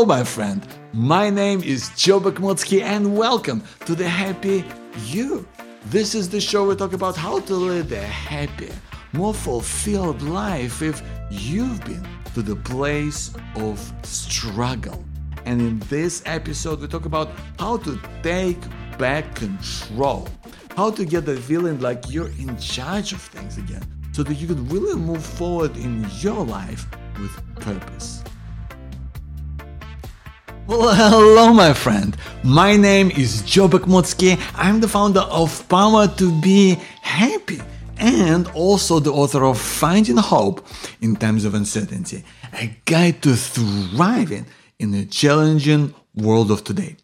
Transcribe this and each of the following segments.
Hello, my friend. My name is Joe Bakhmutsky, and welcome to the Happy You. This is the show we talk about how to live a happy, more fulfilled life if you've been to the place of struggle. And in this episode, we talk about how to take back control, how to get the feeling like you're in charge of things again, so that you can really move forward in your life with purpose. Well, hello, my friend. My name is Joe Bakhmutsky. I'm the founder of Power to Be Happy and also the author of Finding Hope in Times of Uncertainty, a guide to thriving in a challenging world of today.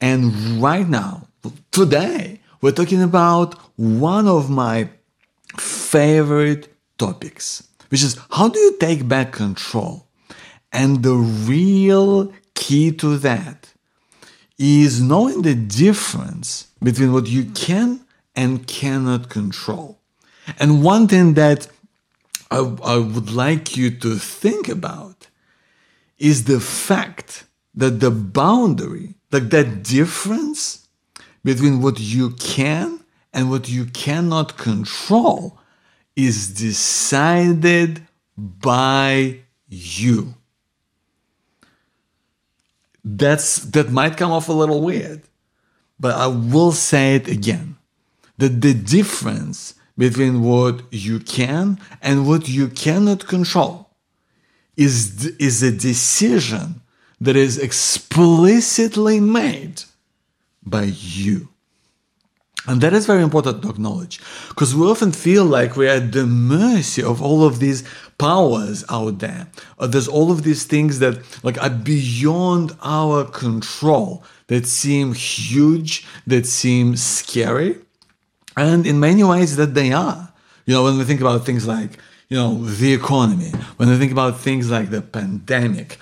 And right now, today, we're talking about one of my favorite topics, which is how do you take back control? And the real key to that is knowing the difference between what you can and cannot control. And one thing that I, I, would like you to think about is the fact that the boundary, like that difference between what you can and what you cannot control, is decided by you that's that might come off a little weird but i will say it again that the difference between what you can and what you cannot control is is a decision that is explicitly made by you. And that is very important to acknowledge because we often feel like we're at the mercy of all of these powers out there. Uh, there's all of these things that like are beyond our control that seem huge, that seem scary. And in many ways that they are. You know, when we think about things like, you know, the economy, when we think about things like the pandemic,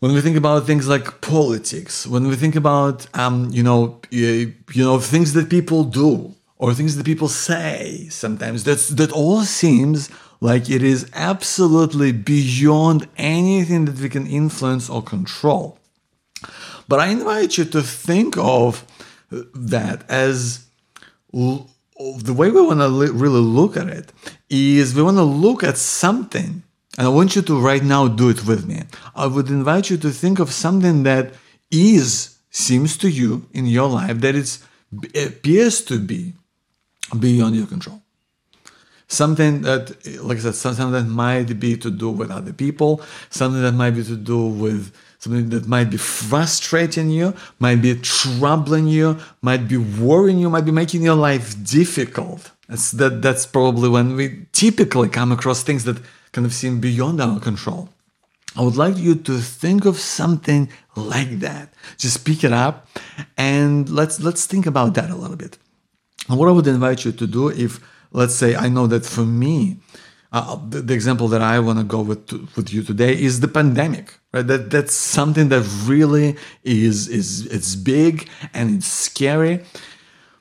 when we think about things like politics, when we think about um, you know you, you know things that people do or things that people say, sometimes that's that all seems like it is absolutely beyond anything that we can influence or control. But I invite you to think of that as the way we want to really look at it is we want to look at something and I want you to right now do it with me. I would invite you to think of something that is, seems to you in your life that it appears to be beyond your control. Something that, like I said, something that might be to do with other people, something that might be to do with something that might be frustrating you, might be troubling you, might be worrying you, might be making your life difficult. That's that. That's probably when we typically come across things that kind of seem beyond our control. I would like you to think of something like that. Just pick it up and let's let's think about that a little bit. And what I would invite you to do if let's say I know that for me uh, the, the, example that I want to go with with you today is the pandemic, right? That that's something that really is is it's big and it's scary,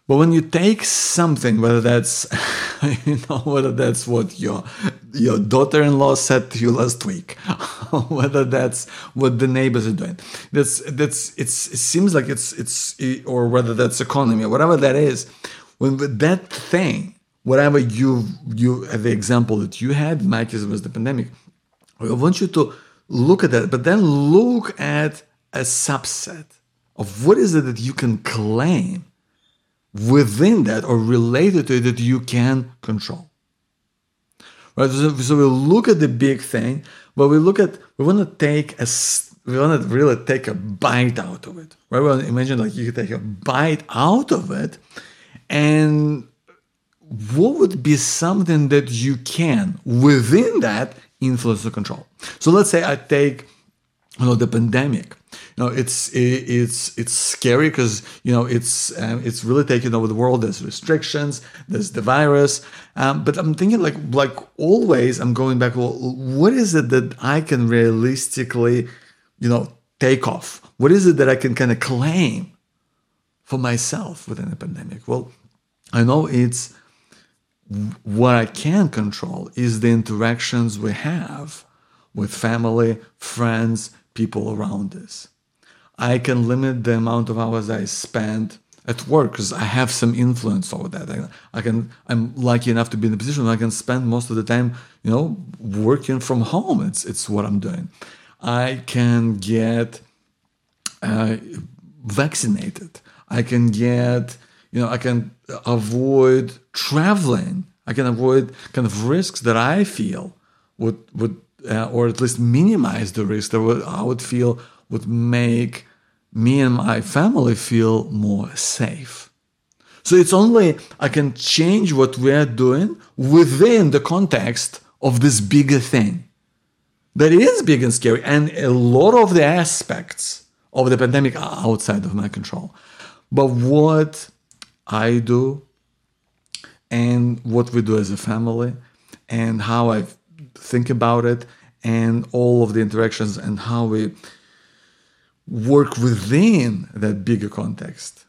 but when you take something, whether that's you know whether that's what your your daughter-in-law said to you last week, whether that's what the neighbors are doing, that's that's it's it seems like it's it's or whether that's economy or whatever that is, when that thing, whatever you you the example that you had, in was the pandemic. I want you to look at that, but then look at a subset of what is it that you can claim within that or related to it that you can control. Right? So, so we look at the big thing, but we look at we want to take a we want to really take a bite out of it. Right? We imagine like you could take a bite out of it, and what would be something that you can within that influence or control? So let's say I take you know the pandemic. You know it's it's it's scary because you know it's um, it's really taking over the world. There's restrictions there's the virus. Um, but i'm thinking like like always i'm going back well what is it that i can realistically you know take off? What is it that i can kind of claim for myself within the pandemic? Well i know it's what i can control is the interactions we have with family friends people around us. I can limit the amount of hours I spend at work because I have some influence over that. I, I, can. I'm lucky enough to be in a position where I can spend most of the time, you know, working from home. It's it's what I'm doing. I can get uh, vaccinated. I can get, you know, I can avoid traveling. I can avoid kind of risks that I feel would would uh, or at least minimize the risk that would, I would feel would make me and my family feel more safe. So it's only I can change what we're doing within the context of this bigger thing that is big and scary. And a lot of the aspects of the pandemic are outside of my control. But what I do and what we do as a family and how I think about it and all of the interactions and how we work within that bigger context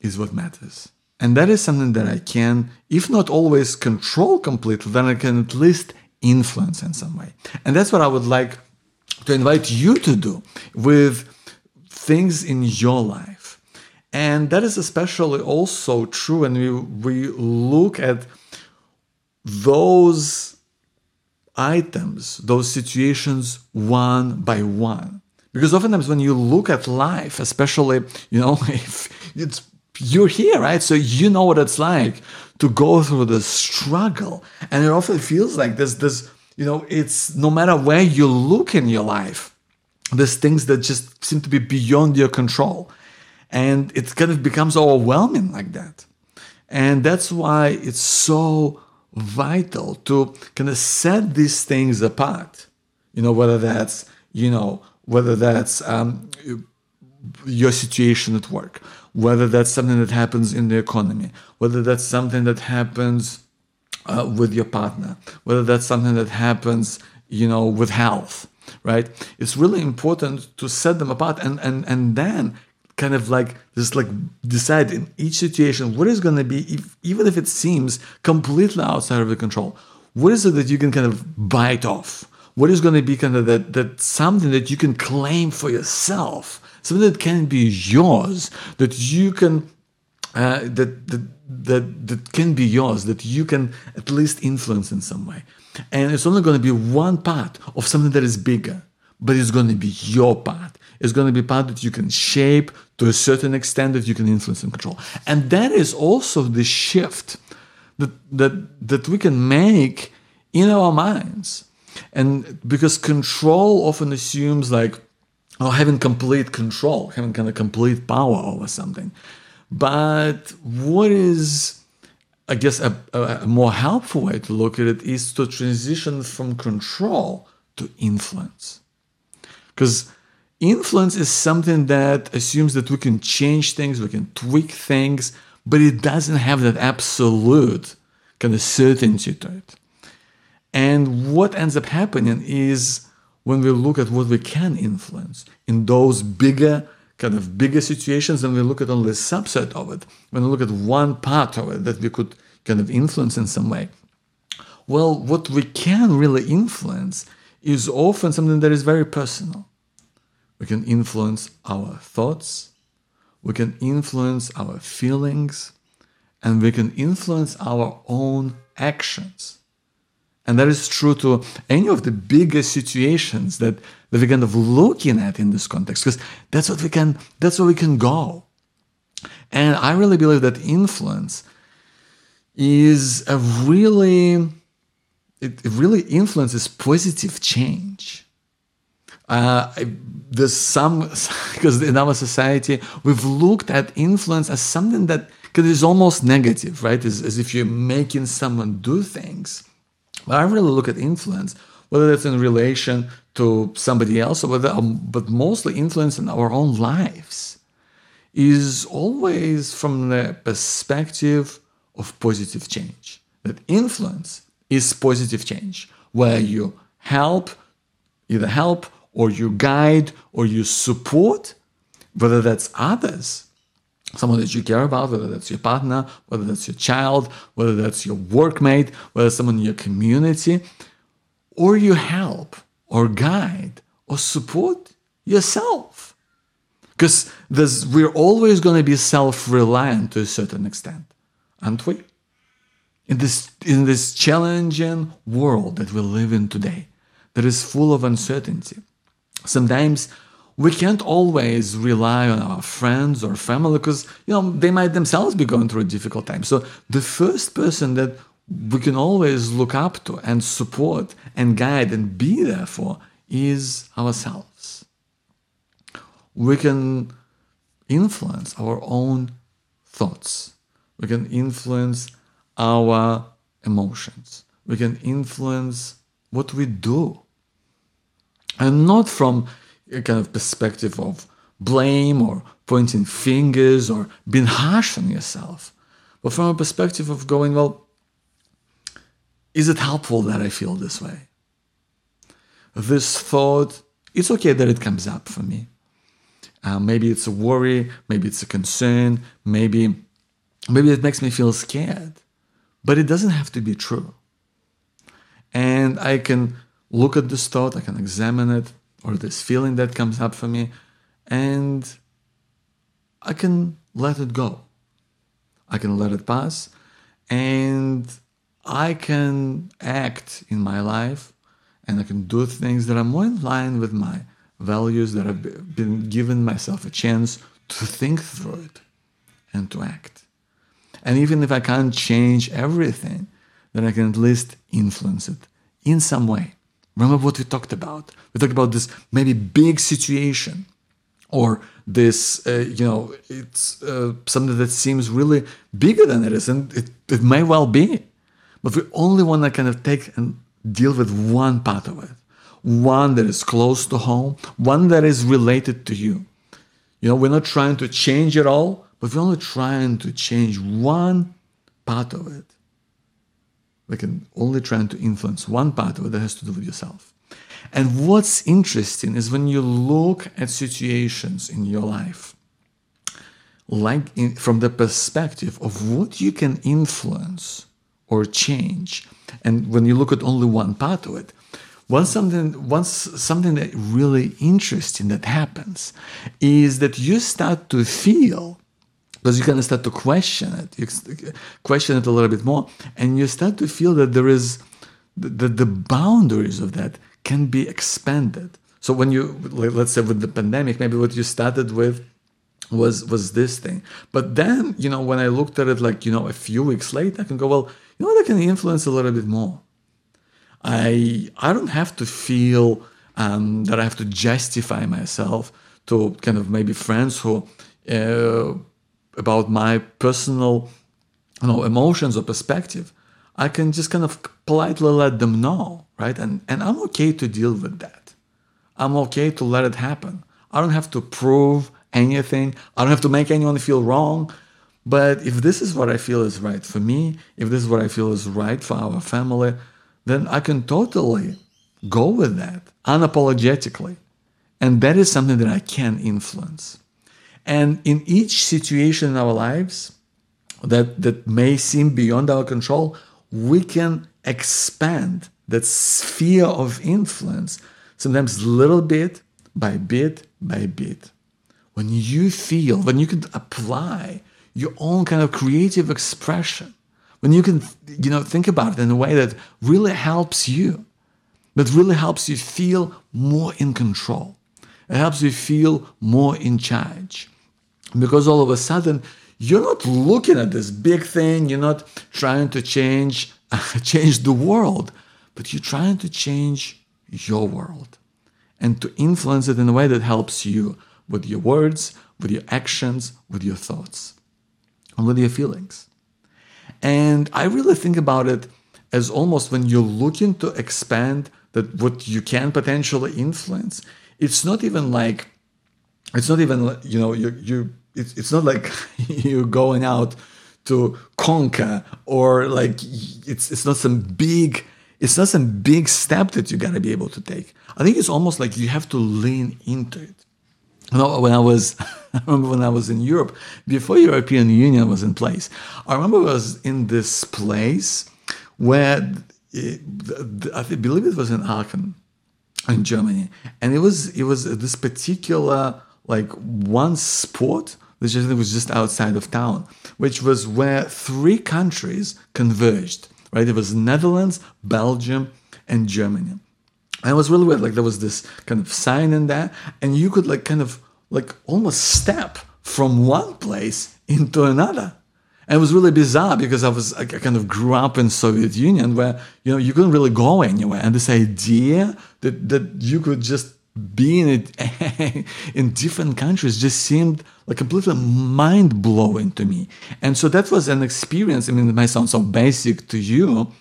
is what matters. And that is something that I can, if not always control completely, then I can at least influence in some way. And that's what I would like to invite you to do with things in your life. And that is especially also true when we, we look at those items, those situations one by one. Because oftentimes when you look at life, especially, you know, if it's you're here, right? So you know what it's like to go through the struggle. And it often feels like this, this, you know, it's no matter where you look in your life, there's things that just seem to be beyond your control. And it kind of becomes overwhelming like that. And that's why it's so vital to kind of set these things apart. You know, whether that's, you know, whether that's um, your situation at work, whether that's something that happens in the economy, whether that's something that happens uh, with your partner, whether that's something that happens, you know, with health, right? It's really important to set them apart and and and then kind of like just like decide in each situation what is going to be if, even if it seems completely outside of the control what is it that you can kind of bite off? What is going to be kind of that that something that you can claim for yourself? Something that can be yours that you can uh, that, that that that can be yours that you can at least influence in some way. And it's only going to be one part of something that is bigger but it's going to be your part. It's going to be part that you can shape to a certain extent that you can influence and control. And that is also the shift that that that we can make in our minds. And because control often assumes like oh, having complete control, having kind of complete power over something. But what is, I guess, a, a, more helpful way to look at it is to transition from control to influence. Because Influence is something that assumes that we can change things, we can tweak things, but it doesn't have that absolute kind of certainty to it. And what ends up happening is when we look at what we can influence in those bigger, kind of bigger situations, and we look at only a subset of it, when we look at one part of it that we could kind of influence in some way, well, what we can really influence is often something that is very personal. We can influence our thoughts, we can influence our feelings, and we can influence our own actions. And that is true to any of the bigger situations that, that we're kind of looking at in this context, because that's what we can, that's where we can go. And I really believe that influence is a really, it really influences positive change. Uh, there's some because in our society we've looked at influence as something that because it's almost negative, right? As, as if you're making someone do things. But I really look at influence, whether that's in relation to somebody else or whether, um, but mostly influence in our own lives, is always from the perspective of positive change. That influence is positive change, where you help, either help or you guide or you support, whether that's others, someone that you care about, whether that's your partner, whether that's your child, whether that's your workmate, whether someone in your community, or you help or guide or support yourself. Because we're always going to be self-reliant to a certain extent, aren't we? In this, in this challenging world that we live in today, that is full of uncertainty, sometimes we can't always rely on our friends or family because you know they might themselves be going through a difficult time. So the first person that we can always look up to and support and guide and be there for is ourselves. We can influence our own thoughts. We can influence our emotions. We can influence what we do and not from a kind of perspective of blame or pointing fingers or being harsh on yourself, but from a perspective of going, well, is it helpful that I feel this way? This thought, it's okay that it comes up for me. Uh, maybe it's a worry, maybe it's a concern, maybe maybe it makes me feel scared, but it doesn't have to be true. And I can look at this thought, I can examine it, or this feeling that comes up for me, and I can let it go. I can let it pass, and I can act in my life, and I can do things that are more in line with my values, that I've been given myself a chance to think through it and to act. And even if I can't change everything, then I can at least influence it in some way. Remember what we talked about? We talked about this maybe big situation or this, uh, you know, it's uh, something that seems really bigger than it is, and it, it may well be. But we only want to kind of take and deal with one part of it, one that is close to home, one that is related to you. You know, we're not trying to change it all, but we're only trying to change one part of it we can only try to influence one part of it that has to do with yourself. And what's interesting is when you look at situations in your life, like in, from the perspective of what you can influence or change, and when you look at only one part of it, once something, once something that really interesting that happens is that you start to feel because you kind of start to question it. You question it a little bit more and you start to feel that there is the, the boundaries of that can be expanded. So when you let's say with the pandemic maybe what you started with was was this thing. But then you know when i looked at it like you know a few weeks later i can go well you know what i can influence a little bit more. I i don't have to feel um, that i have to justify myself to kind of maybe friends who uh, about my personal you know, emotions or perspective, I can just kind of politely let them know, right? And, and I'm okay to deal with that. I'm okay to let it happen. I don't have to prove anything. I don't have to make anyone feel wrong. But if this is what I feel is right for me, if this is what I feel is right for our family, then I can totally go with that unapologetically. And that is something that I can influence. And in each situation in our lives that, that may seem beyond our control, we can expand that sphere of influence, sometimes little bit by bit by bit. When you feel, when you can apply your own kind of creative expression, when you can, you know, think about it in a way that really helps you, that really helps you feel more in control. It helps you feel more in charge because all of a sudden you're not looking at this big thing you're not trying to change change the world but you're trying to change your world and to influence it in a way that helps you with your words with your actions with your thoughts and with your feelings. And i really think about it as almost when you're looking to expand that what you can potentially influence it's not even like it's not even you know you you it's, it's not like you're going out to conquer or like it's it's not some big it's not some big step that you got to be able to take. I think it's almost like you have to lean into it. You know when i was i remember when i was in europe before european union was in place i remember i was in this place where eh, it, i believe it was in aachen in Germany, and it was it was this particular like one spot which was just outside of town, which was where three countries converged. Right, it was Netherlands, Belgium, and Germany. And it was really weird. Like there was this kind of sign in there, and you could like kind of like almost step from one place into another. And it was really bizarre because I was I kind of grew up in Soviet Union where you know you couldn't really go anywhere, and this idea that that you could just be in it in different countries just seemed like completely mind blowing to me. And so that was an experience. I mean, it might sound so basic to you,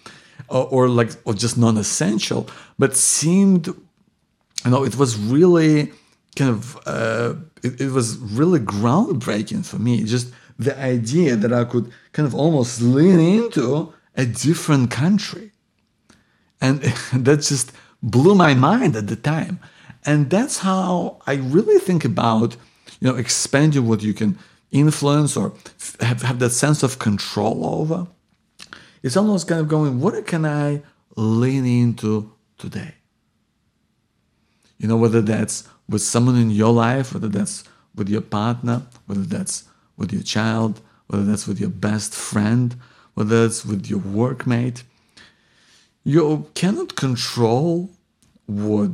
or, or like or just non essential, but seemed you know it was really kind of uh, it, it was really groundbreaking for me. Just the idea that I could kind of almost lean into a different country. And that just blew my mind at the time. And that's how I really think about, you know, expanding what you can influence or have, have that sense of control over. It's almost kind of going, what can I lean into today? You know, whether that's with someone in your life, whether that's with your partner, whether that's with your child, whether that's with your best friend, whether it's with your workmate. You cannot control what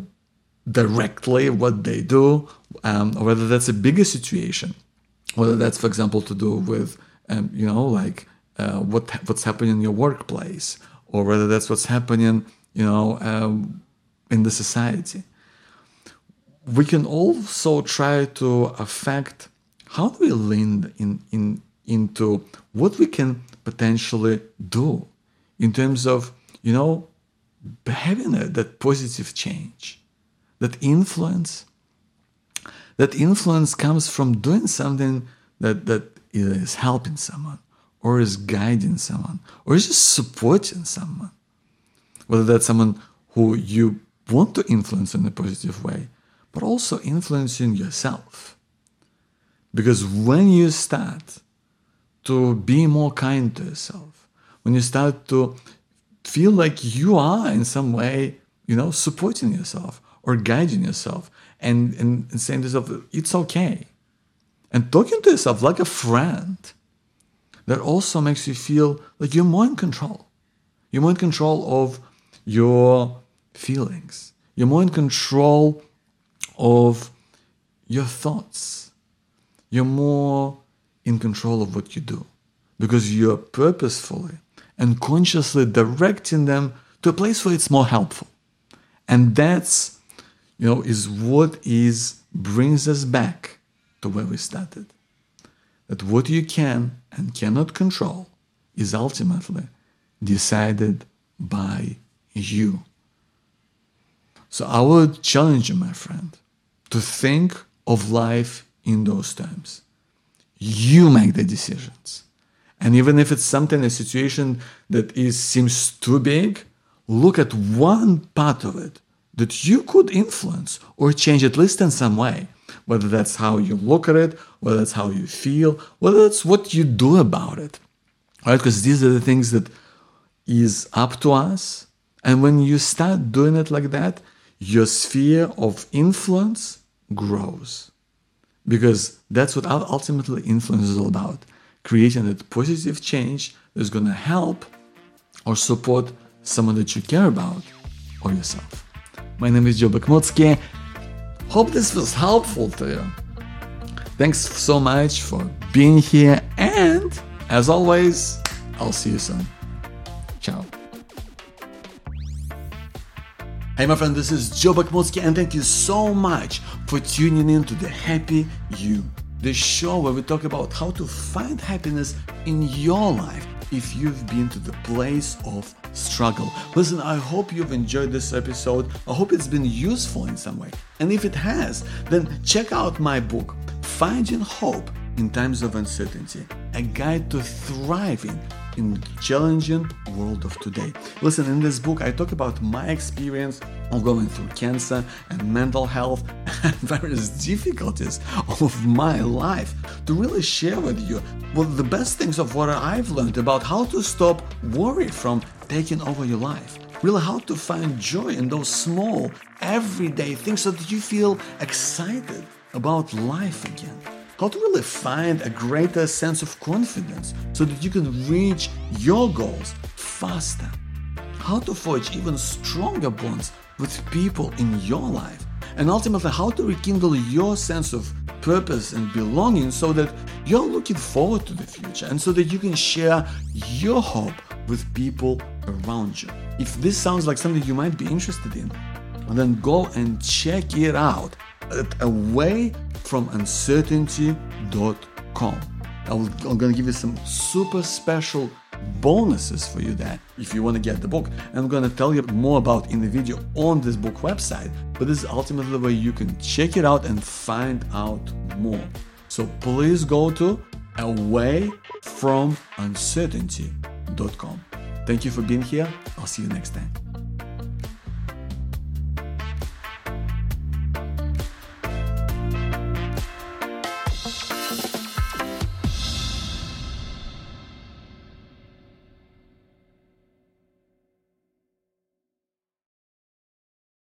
directly what they do, um, or whether that's a bigger situation, whether that's, for example, to do with, um, you know, like uh, what what's happening in your workplace, or whether that's what's happening, you know, um, in the society. We can also try to affect how do we lean in, in, into what we can potentially do in terms of, you know, having that positive change, that influence. That influence comes from doing something that, that is helping someone, or is guiding someone, or is just supporting someone. Whether that's someone who you want to influence in a positive way, but also influencing yourself because when you start to be more kind to yourself, when you start to feel like you are in some way, you know, supporting yourself or guiding yourself and, and, and saying to yourself, it's okay. And talking to yourself like a friend, that also makes you feel like you're more in control. You're more in control of your feelings. You're more in control of your thoughts you're more in control of what you do because you're purposefully and consciously directing them to a place where it's more helpful. And that's, you know, is what is brings us back to where we started. That what you can and cannot control is ultimately decided by you. So I would challenge you, my friend, to think of life in those terms. You make the decisions. And even if it's something, a situation that is seems too big, look at one part of it that you could influence or change at least in some way. Whether that's how you look at it, whether that's how you feel, whether that's what you do about it. Right? Because these are the things that is up to us. And when you start doing it like that, your sphere of influence grows because that's what ultimately influence is all about creating that positive change that's going to help or support someone that you care about or yourself. My name is Joe Bakhmutsky. Hope this was helpful to you. Thanks so much for being here, and as always, I'll see you soon. Ciao. Hey, my friend, this is Joe Bakhmutsky, and thank you so much for tuning in to the Happy You, the show where we talk about how to find happiness in your life if you've been to the place of struggle. Listen, I hope you've enjoyed this episode. I hope it's been useful in some way. And if it has, then check out my book, Finding Hope in Times of Uncertainty, a guide to thriving in the challenging world of today. Listen, in this book, I talk about my experience of going through cancer and mental health and various difficulties of my life to really share with you what the best things of what I've learned about how to stop worry from taking over your life really how to find joy in those small, everyday things so that you feel excited about life again. How to really find a greater sense of confidence so that you can reach your goals faster. How to forge even stronger bonds with people in your life. And ultimately, how to rekindle your sense of purpose and belonging so that you're looking forward to the future and so that you can share your hope with people around you. If this sounds like something you might be interested in, then go and check it out at awayfromuncertainty.com. I'm going to give you some super special bonuses for you that if you want to get the book. I'm going to tell you more about in the video on this book website, but this is ultimately way you can check it out and find out more. So please go to awayfromuncertainty.com. Thank you for being here. I'll see you next time.